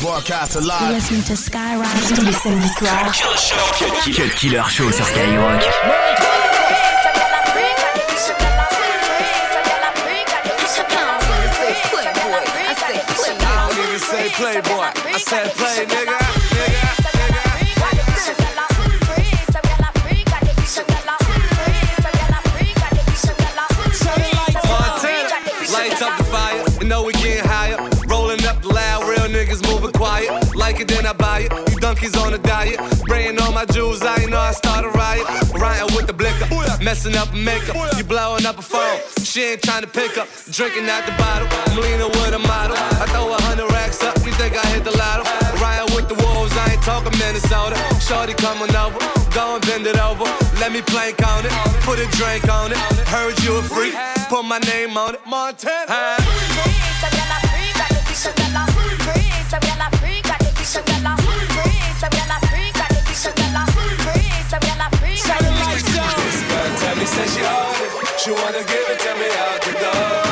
Broadcast alive. You're listening to Skyrock tous les samedis soirs. Cut Killer Show sur Skyrock. Playboy. I said play, nigga. nigga. Buy donkeys on a diet. Spraying all my jewels, I ain't know I start a riot. Rioting with the blicker, messing up makeup. You blowing up a phone. She ain't trying to pick up. Drinking out the bottle. I'm leaning with a model. I throw a hundred racks up. You think I hit the lotto? Rioting with the wolves, I ain't talking Minnesota. Shorty coming over. Go and bend it over. Let me plank on it. Put a drink on it. Heard you a freak. Put my name on it. Montana. Tell me, say she own it. She wanna give it to me out the door.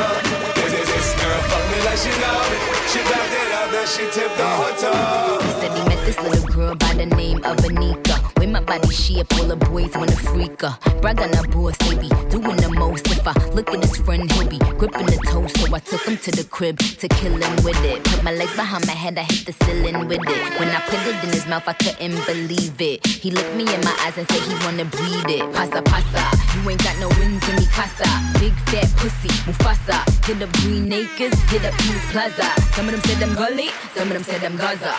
This, this, this girl fuck me like she know me. She backed it up, then she tipped the hotel. Said he met this little girl by the name of Anika. Body shape, all the boys wanna freak her. Brag on her boss, they be doing the most. If I look at his friend, he'll be gripping the toast. So I took him to the crib to kill him with it. Put my legs behind my head, I hit the ceiling with it. When I put it in his mouth, I couldn't believe it. He looked me in my eyes and said he wanna breed it. Pasa pasa, you ain't got no wings in me casa. Big fat pussy, Mufasa. Hit up Green Acres, hit up East Plaza. Some of them said I'm gully, some of them said I'm Gaza.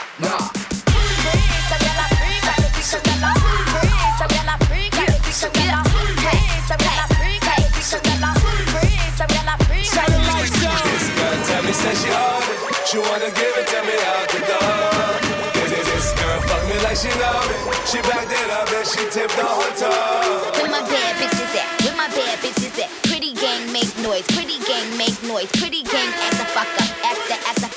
She it. Wanna give it to me out the door. This, girl fuck me like she know me. She backed it up and she tipped the hotel. Where my bad bitches at? Where my bad bitches at? Pretty gang make noise, pretty gang make noise, pretty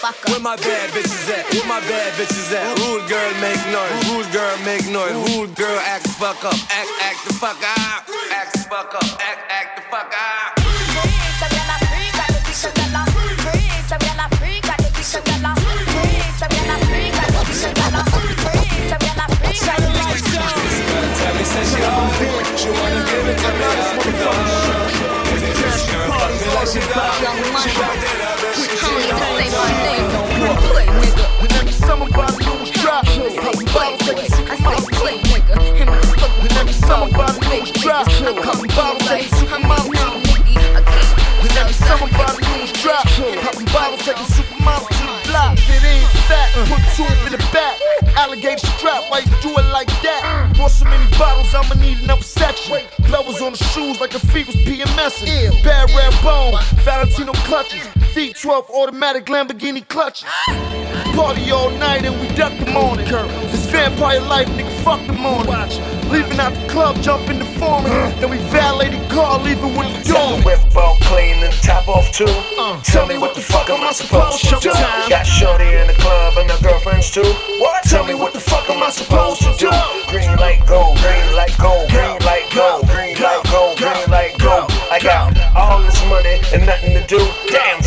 the act the fuck Where my bad bitches at? Where my bad bitches at? Rude girl make noise. Rude girl make noise. Rude girl act the fuck up. Act act the fuck up. Act the fuck up. Act act the fuck up. Tell me she own it. She wanna give it to me out the door. This girl fuck me like she know me. She backed summer by the news drop. I play, play, I say play, nigga. And I'm fucking And every summer by the news drop. I come bottle like I'm out now, nigga. I can't. And every summer by the news drop. Popping bottles, taking supermodels to the block. It ain't fat, put two in the back. Alligator strap, like So many bottles, I'ma need another section. Blowers on the shoes like the feet was PMSing. Bad red bone, Valentino clutches. Feet 12 automatic Lamborghini clutches. Ah! Party all night and we duck the morning. This vampire life, nigga, fuck the morning. Leaving out the club, jump in the foreign. Then we valet the car, leaving with the Tell door. the whip all clean and top off too. Uh, Tell me what the fuck am I supposed to do? Got Shorty in the club and her girlfriends too. What? Tell me what the fuck am I supposed to do? Green light go, green light go, green light go, green light go, green light go. I got all this money and nothing to do. Damn,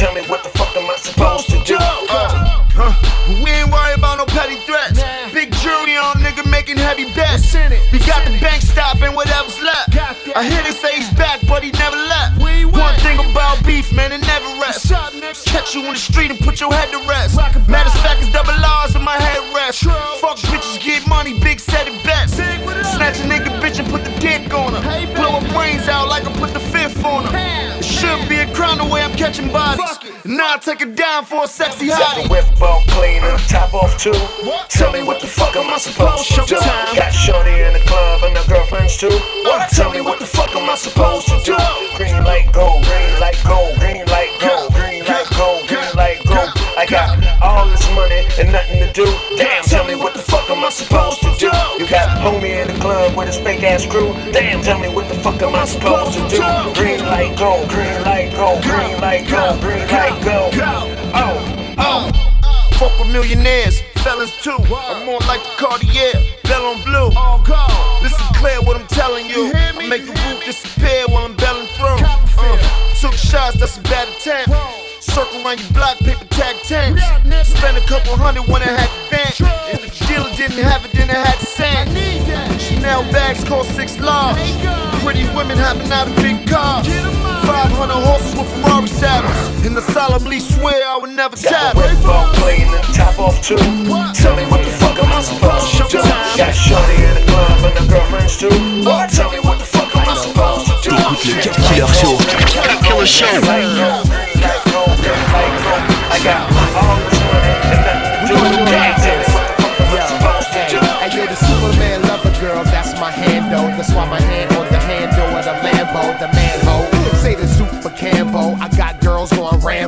Take it down for a sexy Tell the hottie. whip all clean and top off too. Tell me what the fuck am I supposed to do? Got Shorty in the club and her girlfriends too. What? Tell me what the fuck am I supposed to do? Green light go, green light go, green light go, green light go, green light go. I got all this money and nothing to do. Damn, the club with a spank ass crew. Damn, tell me what the fuck am I supposed to do? Green light go, green light go, green light go, green light go. Oh, oh. Fuck with millionaires, fellas too. I'm more like the Cartier, bell on blue. All go. Listen clear what I'm telling you. I make the roof disappear while I'm belling through. Uh, took shots, that's a bad attempt. Circle around your block, paper tag tanks. Spend a couple hundred when I had the bank. If the dealer didn't have it, then I had to sand. Chanel bags cost six large. Pretty women hopping out of big cars. 500 horses with Ferrari saddles. And I solemnly swear I would never tap. Got the ball playing the top off too. Tell me what the fuck am I supposed to do? Got shorty in the club and the girlfriends too. Tell me what the fuck am I supposed to do? Écoute le Killer Show. Killer Show.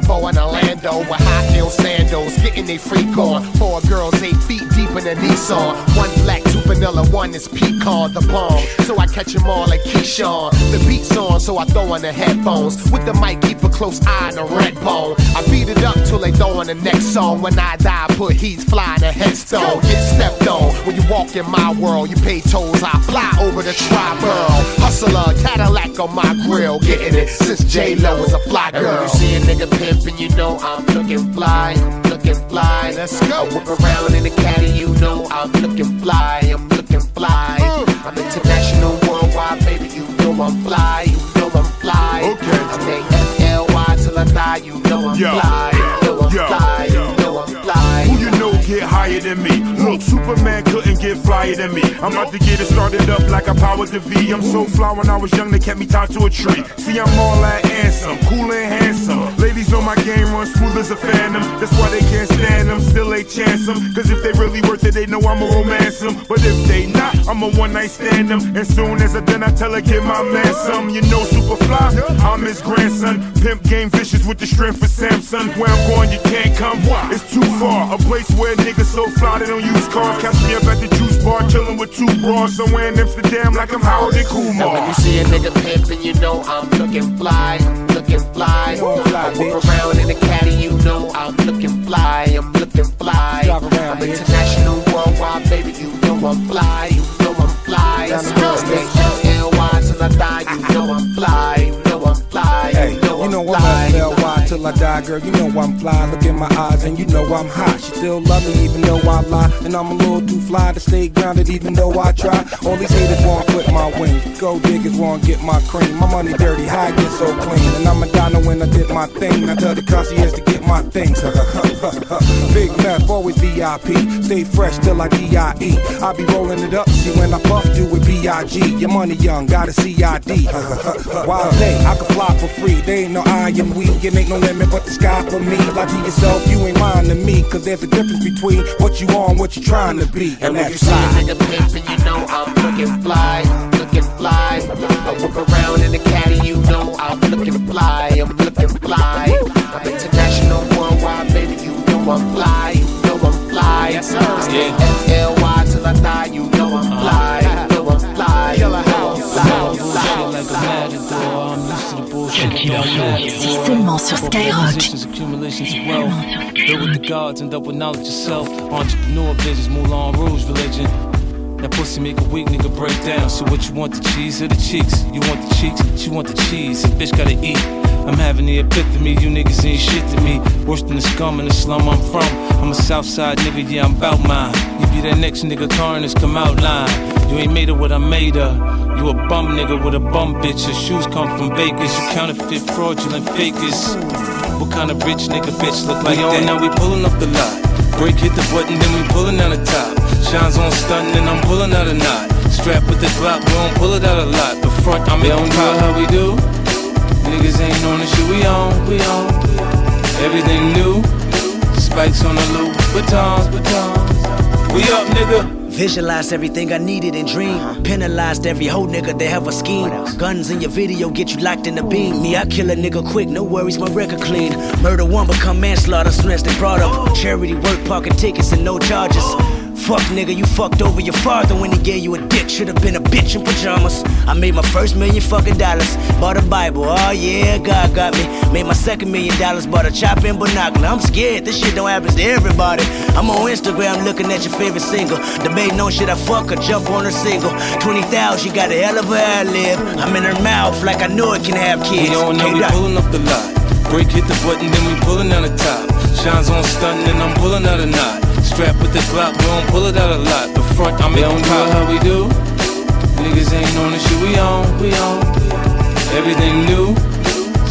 Rambo in Orlando with high heel sandals, getting they freak on. Four girls eight feet deep in a Nissan. One black, two vanilla, one is pecan, the bomb. So I catch them all like Keyshawn. The beat's on, so I throw on the headphones. With the mic, close eye on the red bone. I beat it up till they throw on the next song. When I die, I put heat fly in a headstone. Get stepped on when you walk in my world. You pay tolls, I fly over the tri-borough. Hustler, Cadillac on my grill, getting it since J Lo was a fly girl. when you see a nigga pimpin', you know I'm looking fly, I'm looking fly. Let's go. I whip around in a caddy, you know I'm looking fly, I'm looking fly. Mm. I'm international, worldwide, baby, you know I'm fly, you A-F-L-Y till I die, you know I'm Yo. fly, you know I'm Yo. fly, you know I'm fly. Who you know get higher than me? Look, Superman couldn't get flyer than me. I'm about to get it started up like I powered the V. I'm so fly when I was young, they kept me tied to a tree. See, I'm all that handsome, cool and handsome. Ladies know my game runs smooth as a phantom. That's why they can't stand them, still they chance them. Cause if they really worth it, they know I'ma romance them. But if they not, I'ma one night stand them. And soon as I done, I tell her, get my man some. You know, super fly, I'm his grandson. Pimp game vicious with the strength of Samson. Where I'm going, you can't come. Why? It's too far. A place where niggas so fly they don't use cars. Catch me up at the juice bar, chillin' with two bras. Somewhere in Amsterdam, like I'm Howard and Now when you see a nigga pimpin', you know I'm looking fly, I'm looking fly. I whip around in a caddy, you know I'm looking fly, I'm looking fly. I'm international, worldwide, baby, you know I'm fly, you know I'm fly. Stay L-Y till I die, you know I'm fly, you know I'm fly, till I die, girl. You know I'm fly. Look in my eyes and you know I'm hot. She still love me even though I lie. And I'm a little too fly to stay grounded even though I try. All these haters want clip my wings. Gold diggers want get my cream. My money dirty, how I get so clean. And I'm a dino when I did my thing. I tell the concierge to get my things. Big meth, always VIP. Stay fresh till I D.I.E. I be rolling it up. See when I puff, do it B.I.G. Your money young, got a C.I.D. Wild day, I can fly for free. They ain't no I am weak, and ain't no limit but the sky for me. Lie to yourself, you ain't lying to me. Cause there's a difference between what you are and what you're trying to be. And And when you see a nigga pimpin', you know I'm looking fly, looking fly. I whip around in a caddy, you know I'm looking fly, sur Skyrock. Accumulations of wealth. Built with the gods and up with knowledge yourself. self. Entrepreneur visions, Moulin Rouge religion. That pussy make a weak nigga break down. So what you want, the cheese or the cheeks? You want the cheeks, she want the cheese. A bitch gotta eat. I'm having the epiphany, you niggas ain't shit to me. Worse than the scum in the slum I'm from. I'm a Southside nigga, yeah, I'm bout mine. You be that next nigga coroner's come out line. You ain't made of what I made of. You a bum nigga with a bum bitch. Your shoes come from bakers. You counterfeit fraudulent fakers. What kind of rich nigga bitch look like that? Now we pulling off the lot. Break hit the button, then we pulling out the top. Shines on stunting, and I'm pulling out a knot. Strap with the Glock, we don't pull it out a lot. The front, I'm in pop. how we do. Niggas ain't on the shit we on, we on. Everything new. Spikes on the loop, batons, batons. We up, nigga. Visualized everything I needed and dreamed. Penalized every whole nigga that have a scheme. Guns in your video get you locked in the beam. Me, I kill a nigga quick, no worries, my record clean. Murder one become manslaughter soon as they brought up. Charity work, parking tickets and no charges. Fuck nigga, you fucked over your father when he gave you a dick. Should've been a bitch in pajamas. I made my first million fucking dollars. Bought a Bible, oh yeah, God got me. Made my second million dollars, bought a chop and binocular. I'm scared, this shit don't happen to everybody. I'm on Instagram looking at your favorite single. Debating on shit I fuck or jump on her single. 20,000, she got a hell of a ad lib. I'm in her mouth like I know it can have kids. We on now, we pulling off the lot. Break hit the button, then we pullin' out the top. Shines on stunting, and I'm pulling out a knot. Strap with the Glock, we don't pull it out a lot. The front, I'm in pop. how we do. Niggas ain't on the shit we on, we on. Everything new.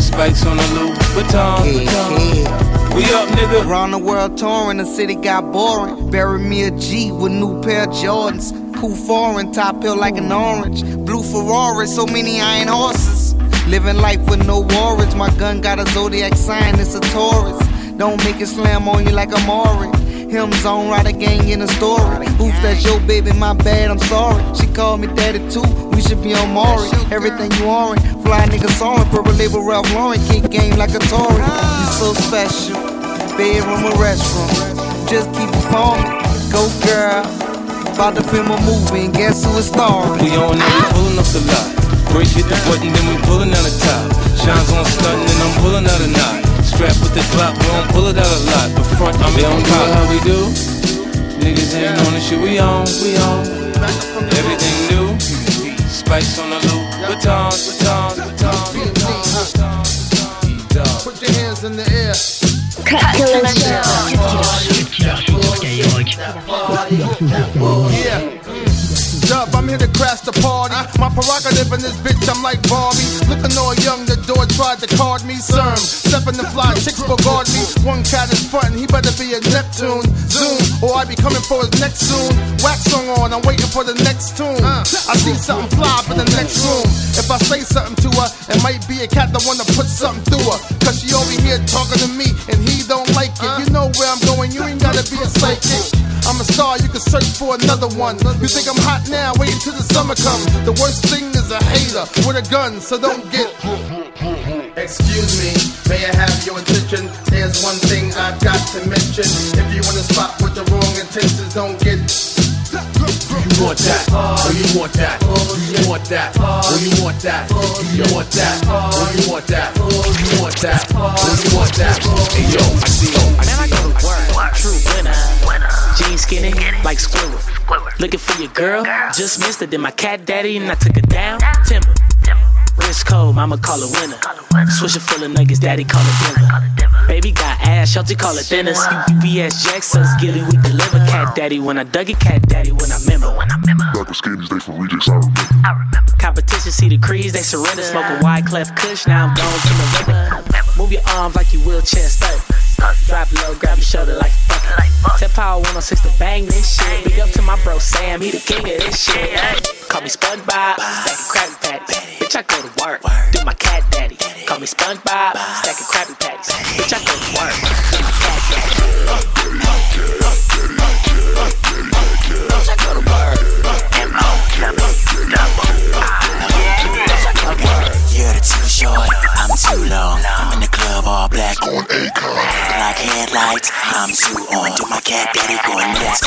Spikes on the loop, baton, baton. We up, nigga. Around the world touring, the city got boring. Bury me a G with new pair of Jordans. Cool foreign, top hill like an orange. Blue Ferrari, so many iron horses. Living life with no worries. My gun got a zodiac sign, it's a Taurus. Don't make it slam on you like a Maury. Him on, ride a gang in a story. Oof, that's your baby, my bad, I'm sorry. She called me daddy too, we should be on Maury. Everything you orange, fly nigga soaring. Purple label Ralph Lauren, kick game like a Tory. You so special, bedroom or restroom. Just keep it performing, go girl. About to film a movie and guess who is starring? We on there, we pulling up the lot. Break hit the button, then we pulling out the top. Shines on stunting, and I'm pulling out a knot. Strapped with the Glock, we don't pull it out a lot. But front, I'm on top. How we do? Niggas ain't on the shit we on, we on. Everything new. Spikes on the loop. Batons, batons, batons, batons. Put your hands in the air. Cut Killer Show. Yeah. Dub, I'm here to crash the party. My prerogative in this bitch, I'm like Barbie. Looking all young, the door tried to card me. Serm, stepping the fly, chicks will guard me. One cat is frontin', he better be a Neptune. Zoom, or I be coming for his next soon. Wax song on, I'm waiting for the next tune. Uh. I see something fly up in the next room. If I say something to her, it might be a cat that wanna put something through her. Cause she over here talking to me, and he don't like it. You know where I'm going, you ain't gotta be a psychic. I'm a star, you can search for another one. You think I'm hot now, wait until the summer comes. The worst thing is a hater with a gun, so don't get. Excuse me, may I have your attention? There's one thing I've got to mention. If you want to spot with the wrong intentions, don't get. You want that? Oh, you want that? Do You want that? Oh, you want that? Do You want that? Oh, you want that? You want that? Oh, you want that? Hey yo, I see you. Man, I go to work. True skinny, like squirrel. Looking for your girl, just missed it. Then my cat daddy and I took it down. Timber. Wrist cold, mama call it winner. Swisher full of nuggets, daddy call it dinner. Baby got ass, Shelty call it thinners. UPS Jackson's Gilly, we deliver. Cat daddy when I dug it, cat daddy when I remember. Back in skinnies, they from rejects, I remember. Competition, see the crease, they surrender. Smoke a wide clef kush, now I'm gone to the river. Move your arms like you wheelchair Drop low, grab your shoulder like fuck it. Tip power 106 to bang this shit. Big up to my bro Sam, he the king of this shit. Call me SpongeBob, stack Krabby Patty. Bitch, I go to work, do my cat daddy. Call me SpongeBob, stack Krabby Patties. Bitch, I go to work, do my cat daddy. Bitch, I go to work. You're too short, I'm too long. I'm in the club all black on Akon. Like headlights, I'm too on. Do my cat daddy going nuts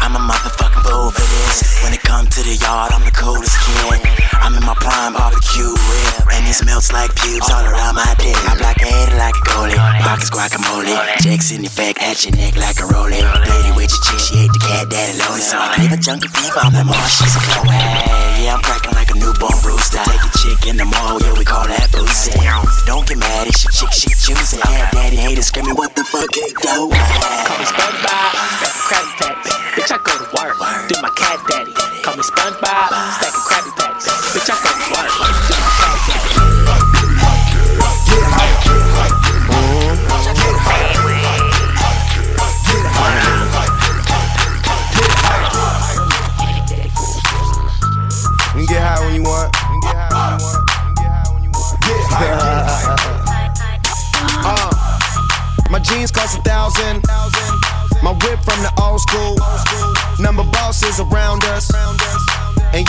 I'm a motherfucking fool for this. When it comes to the yard, I'm the coolest smells like pubes all around my dick. I blockade like a goalie, pockets guacamole. Checks in effect at your neck like a rollie. Lady with your chick, she ate the cat daddy lonely. So I leave a junkie fever, I'm the more she's a Chloe. Yeah, I'm cracking like a newborn rooster. Take a chick in the mall, yeah, we call that boosting. Don't get mad, it's your chick, she choosing. Yeah, daddy haters screaming, what the fuck it do? Call me SpongeBob, a Krabby Patty. Bitch, I go to work, do my cat daddy. Call me SpongeBob, stack a Krabby Patties. Bitch, I go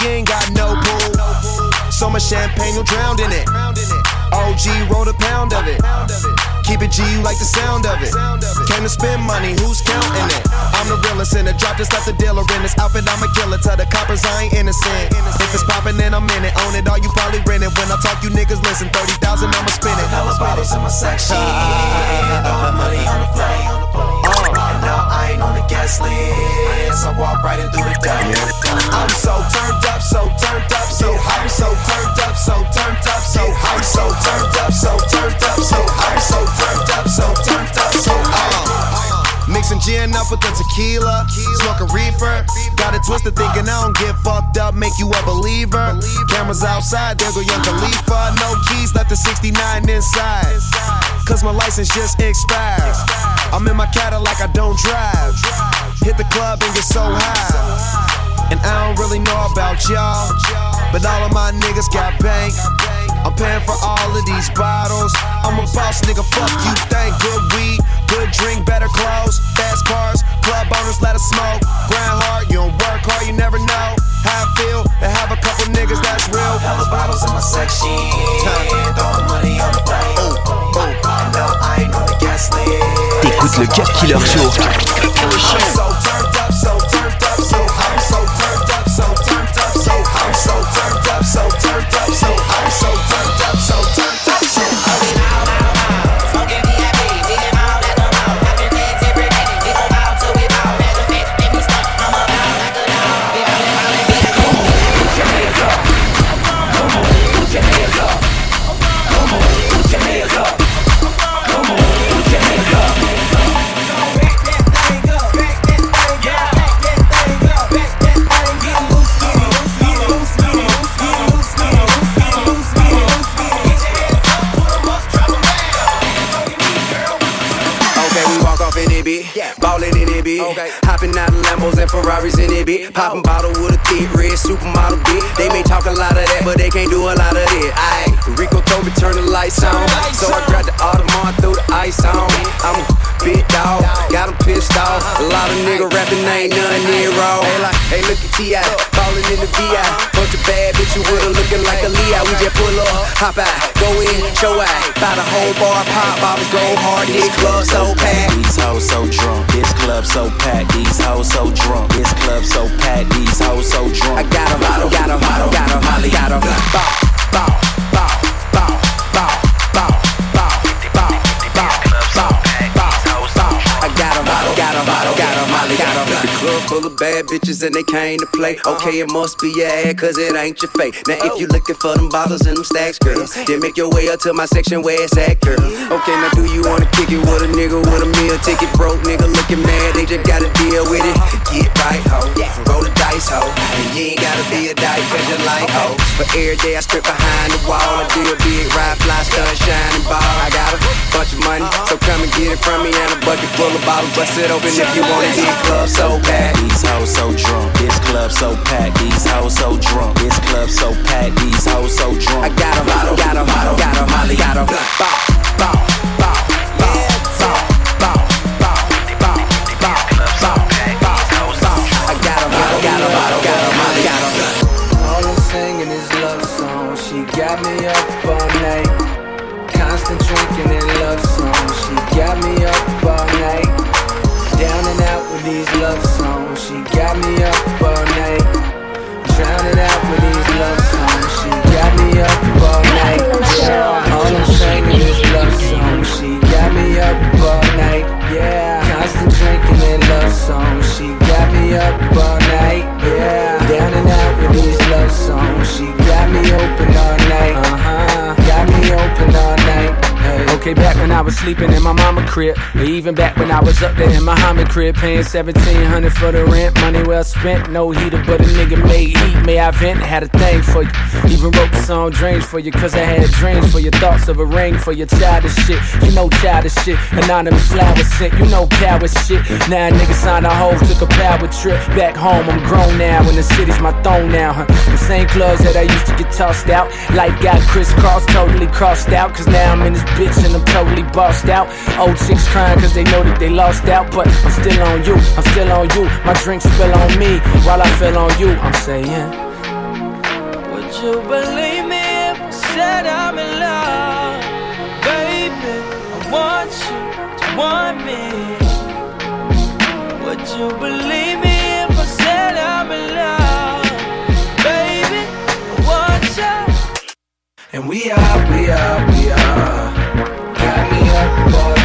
you ain't got no pool. So much champagne, you'll drown in it. OG wrote a pound of it. Keep it G, you like the sound of it. Came to spend money, who's counting it? I'm the realest in it. Drop just like the dealer in this outfit. I'm a killer. Tell the coppers I ain't innocent. If it's poppin', then I'm in it. Own it all, you probably rent it. When I talk, you niggas listen. 30,000, I'ma spin it. Dollar bottles in my section. All my money on the flight. Uh. And now I ain't on the guest list. I walk right in through the door. Reefer. Got it twisted thinking I don't get fucked up, make you a believer. Cameras outside, there go young Khalifa. No keys, left the 69 inside. Cause my license just expired. I'm in my Cadillac, I don't drive. Hit the club and get so high. And I don't really know about y'all, but all of my niggas got bank. I'm paying for all of these bottles. I'm a boss nigga, fuck you think. Good weed, good drink, better clothes, fast cars, club owners, let us smoke. Écoute le cap qui leur joue au. Okay. Hopping out Lambos and Ferraris in it, bitch. Poppin' bottle with a thick red supermodel, bitch. They may talk a lot of that, but they can't do a lot of it. Aye, Rico told me turn the lights on. So I grabbed the Audemars, threw the ice on. I'm a big dog, got 'em pissed off. A lot of nigga rapping, ain't none near. Hey, like, hey, look at T.I. Ballin' in the VI. Bunch of bad bitches with her looking like a Leo. We just pull up, hop out, go in, show out. Buy the whole bar, pop bottles, go hard, hit club so packed. These hoes so drunk, this club so packed. These hoes so drunk, this club so packed. These hoes so drunk. I got got 'em, got 'em, got 'em, Molly got. Bow, bow, got 'em, got 'em, Molly got 'em. The club full of bad bitches and they came to play. Okay, it must be your ad, cause it ain't your fate. Now, if you looking for them bottles and them stacks, girl, then make your way up to my section where it's at, girl. Okay, now do you wanna kick it with a nigga with a meal ticket? Broke nigga looking mad, they just gotta deal with it. Get right, ho. Roll the dice, ho. And you ain't gotta be a dyke, cause you like, ho. But every day I strip behind the wall. I do a big ride, fly, stunt, shining ball. I got a bunch of money, so come and get it from me. And a bucket full of bottles, bust it open if you wanna get club so bad. These hoes so drunk, this club so packed. These hoes so drunk, this club so packed. These hoes so drunk. I got 'em, got 'em, got 'em, got 'em, got 'em. Bow, bow, up Hey. Back when I was sleeping in my mama crib, or even back when I was up there in my Muhammad crib, paying seventeen hundred for the rent, money well spent, no heater, but a nigga made heat. May I vent? Had a thing for you. Even wrote the song Dreams for you, cause I had dreams for your thoughts of a ring for your childish shit. You know childish shit, anonymous flower scent, you know coward shit. Now a nigga signed a hoe, took a power trip back home. I'm grown now, and the city's my throne now. Huh? The same clubs that I used to get tossed out. Life got crisscrossed, totally crossed out, cause now I'm in this bitch and I'm totally bossed out. Old chicks crying cause they know that they lost out, but I'm still on you, I'm still on you. My drink spill on me while I feel on you. I'm saying, Would you believe me if I said I'm in love? Baby, I want you to want me. Would you believe me if I said I'm in love? Baby, I want you. And we are, we are, we are. Maria, boy.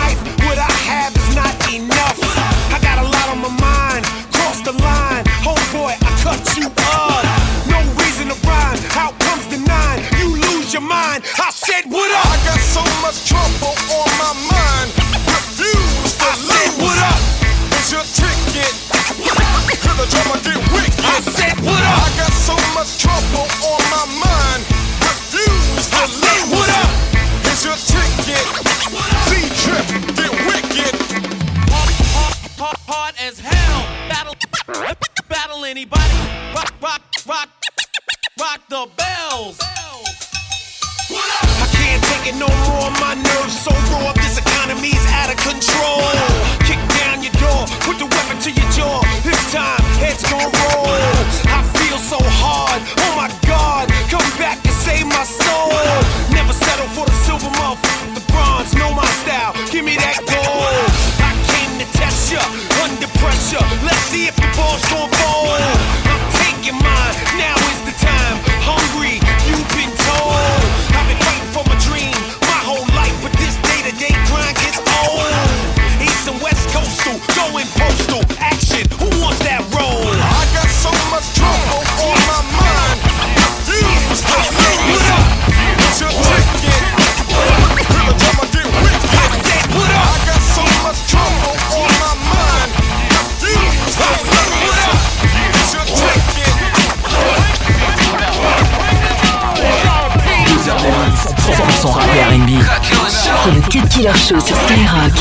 Knife. What I have is not enough. I got a lot on my mind, cross the line. Homeboy, I cut you up. No reason to rhyme. Out comes the nine. You lose your mind. I said, what up? I got so much trouble on my mind. Refuse to I said, lose. what up? It's your ticket. To the drama get wicked. I said, what up? I got so much trouble can't no more. On my nerves so raw. This economy's out of control. Killer Show sur Skyrock.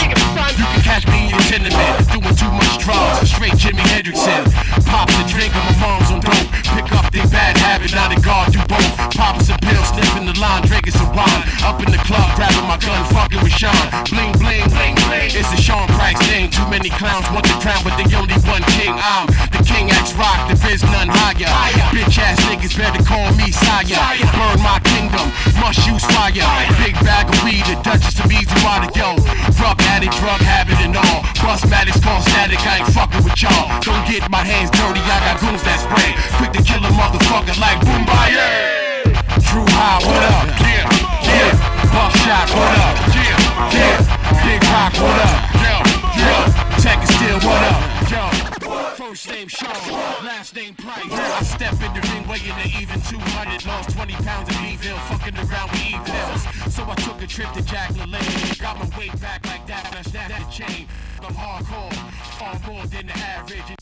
You can catch me in tenement, doing too much drugs, straight Jimi Hendrixin. Pops a drink and my mom's on dope. Pick up their bad habit, now they guard you both. Popping some pills, sniffing the line, drinking some wine. Up in the club, grabbing my gun, fucking with Sean. Bling, bling, bling, bling. It's a Sean Price thing. Too many clowns want the crown, but they only one king. I'm the King X Rock, there is none higher. Bitch ass niggas better call me sire. Burn my kingdom, must use fire. Big bag of weed, the Duchess Water, yo. Drug addict, drug habit and all. Busmatics call static, I ain't fucking with y'all. Don't get my hands dirty, I got goons that spray. Quick to kill a motherfucker like Boombayah. True High, what up? Yeah, yeah. Buff Shot, what up? Yeah, yeah. Big Rock, what up? Yo, yo. Tech is still, what up? First name Sean, last name Price. I step in the ring weighing an even 200, lost 20 pounds in Evil, fucking around with evils. So I took a trip to Jack LaLanne, got my weight back like that, I snapped the chain. I'm hardcore, far more than the average.